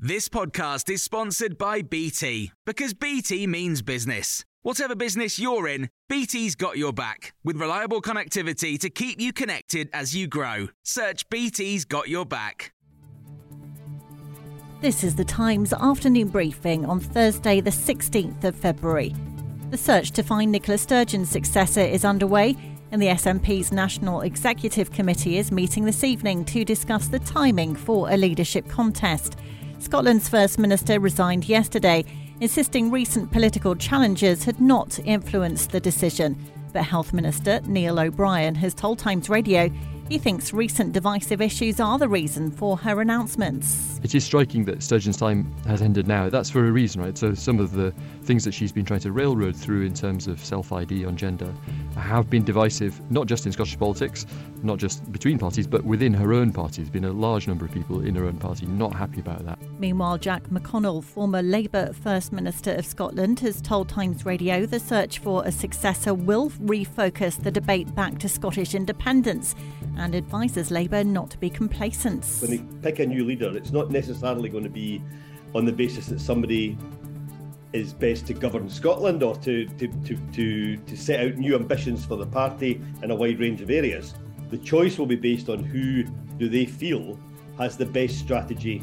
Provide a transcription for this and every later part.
This podcast is sponsored by BT because BT means business. Whatever business you're in, BT's got your back with reliable connectivity to keep you connected as you grow. Search BT's got your back. This is the Times afternoon briefing on Thursday, the 16th of February. The search to find Nicola Sturgeon's successor is underway, and the SNP's National Executive Committee is meeting this evening to discuss the timing for a leadership contest. Scotland's First Minister resigned yesterday, insisting recent political challenges had not influenced the decision. But Health Minister Neil O'Brien has told Times Radio he thinks recent divisive issues are the reason for her announcements. It is striking that Sturgeon's time has ended now. That's for a reason, right? So some of the things that she's been trying to railroad through in terms of self ID on gender have been divisive, not just in Scottish politics, not just between parties, but within her own party. There's been a large number of people in her own party not happy about that. Meanwhile, Jack McConnell, former Labour First Minister of Scotland, has told Times Radio the search for a successor will refocus the debate back to Scottish independence and advises Labour not to be complacent. When they pick a new leader, it's not necessarily going to be on the basis that somebody is best to govern Scotland or to, to, to, to, to set out new ambitions for the party in a wide range of areas. The choice will be based on who do they feel has the best strategy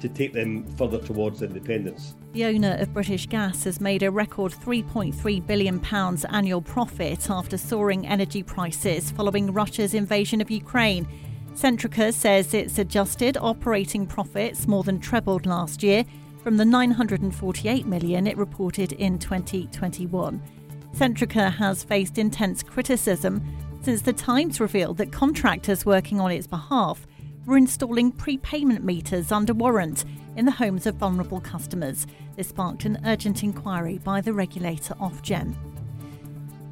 to take them further towards independence. The owner of British Gas has made a record £3.3 billion annual profit after soaring energy prices following Russia's invasion of Ukraine. Centrica says its adjusted operating profits more than trebled last year from the 948 million it reported in 2021. Centrica has faced intense criticism since the Times revealed that contractors working on its behalf were installing prepayment meters under warrant in the homes of vulnerable customers. This sparked an urgent inquiry by the regulator Ofgem.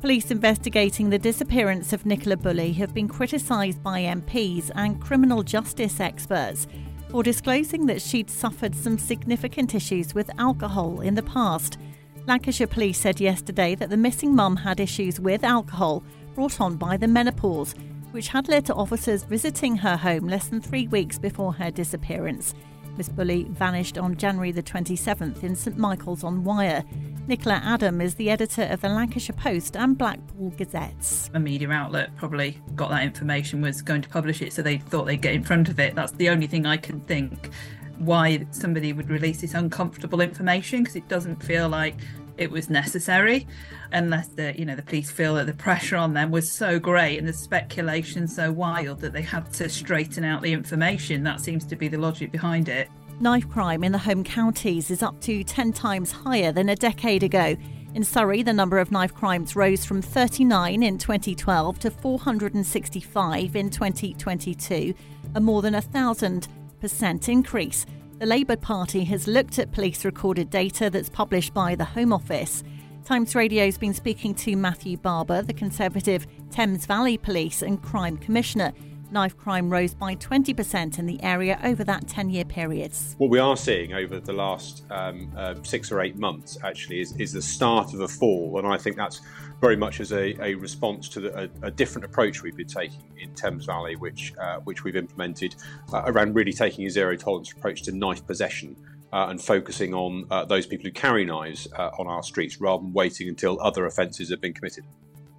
Police investigating the disappearance of Nicola Bulley have been criticised by MPs and criminal justice experts for disclosing that she'd suffered some significant issues with alcohol in the past. Lancashire Police said yesterday that the missing mum had issues with alcohol brought on by the menopause, which had led to officers visiting her home less than three weeks before her disappearance. Miss Bulley vanished on January the 27th in St Michael's on Wyre. Nicola Adam is the editor of the Lancashire Post and Blackpool Gazettes. A media outlet probably got that information, was going to publish it, so they thought they'd get in front of it. That's the only thing I can think why somebody would release this uncomfortable information because it doesn't feel like it was necessary unless the you know the police feel that the pressure on them was so great and the speculation so wild that they had to straighten out the information that seems to be the logic behind it Knife crime in the home counties is up to 10 times higher than a decade ago. In Surrey, the number of knife crimes rose from 39 in 2012 to 465 in 2022, a more than a thousand percent increase. The Labour Party has looked at police recorded data that's published by the Home Office. Times Radio's been speaking to Matthew Barber, the Conservative Thames Valley Police and Crime Commissioner. Knife crime rose by 20% in the area over that 10 year period. What we are seeing over the last um, uh, six or eight months actually is, is the start of a fall, and I think that's very much as a, a response to the, a, a, different approach we've been taking in Thames Valley, which uh, which we've implemented uh, around really taking a zero tolerance approach to knife possession. Uh, and focusing on uh, those people who carry knives uh, on our streets rather than waiting until other offences have been committed.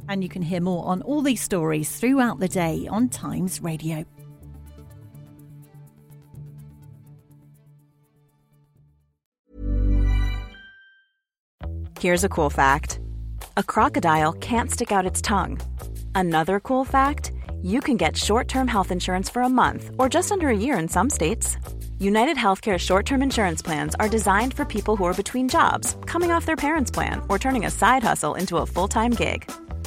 And you can hear more on all these stories throughout the day on Times Radio. Here's a cool fact a crocodile can't stick out its tongue. Another cool fact you can get short term health insurance for a month or just under a year in some states. United Healthcare short term insurance plans are designed for people who are between jobs, coming off their parents' plan, or turning a side hustle into a full time gig.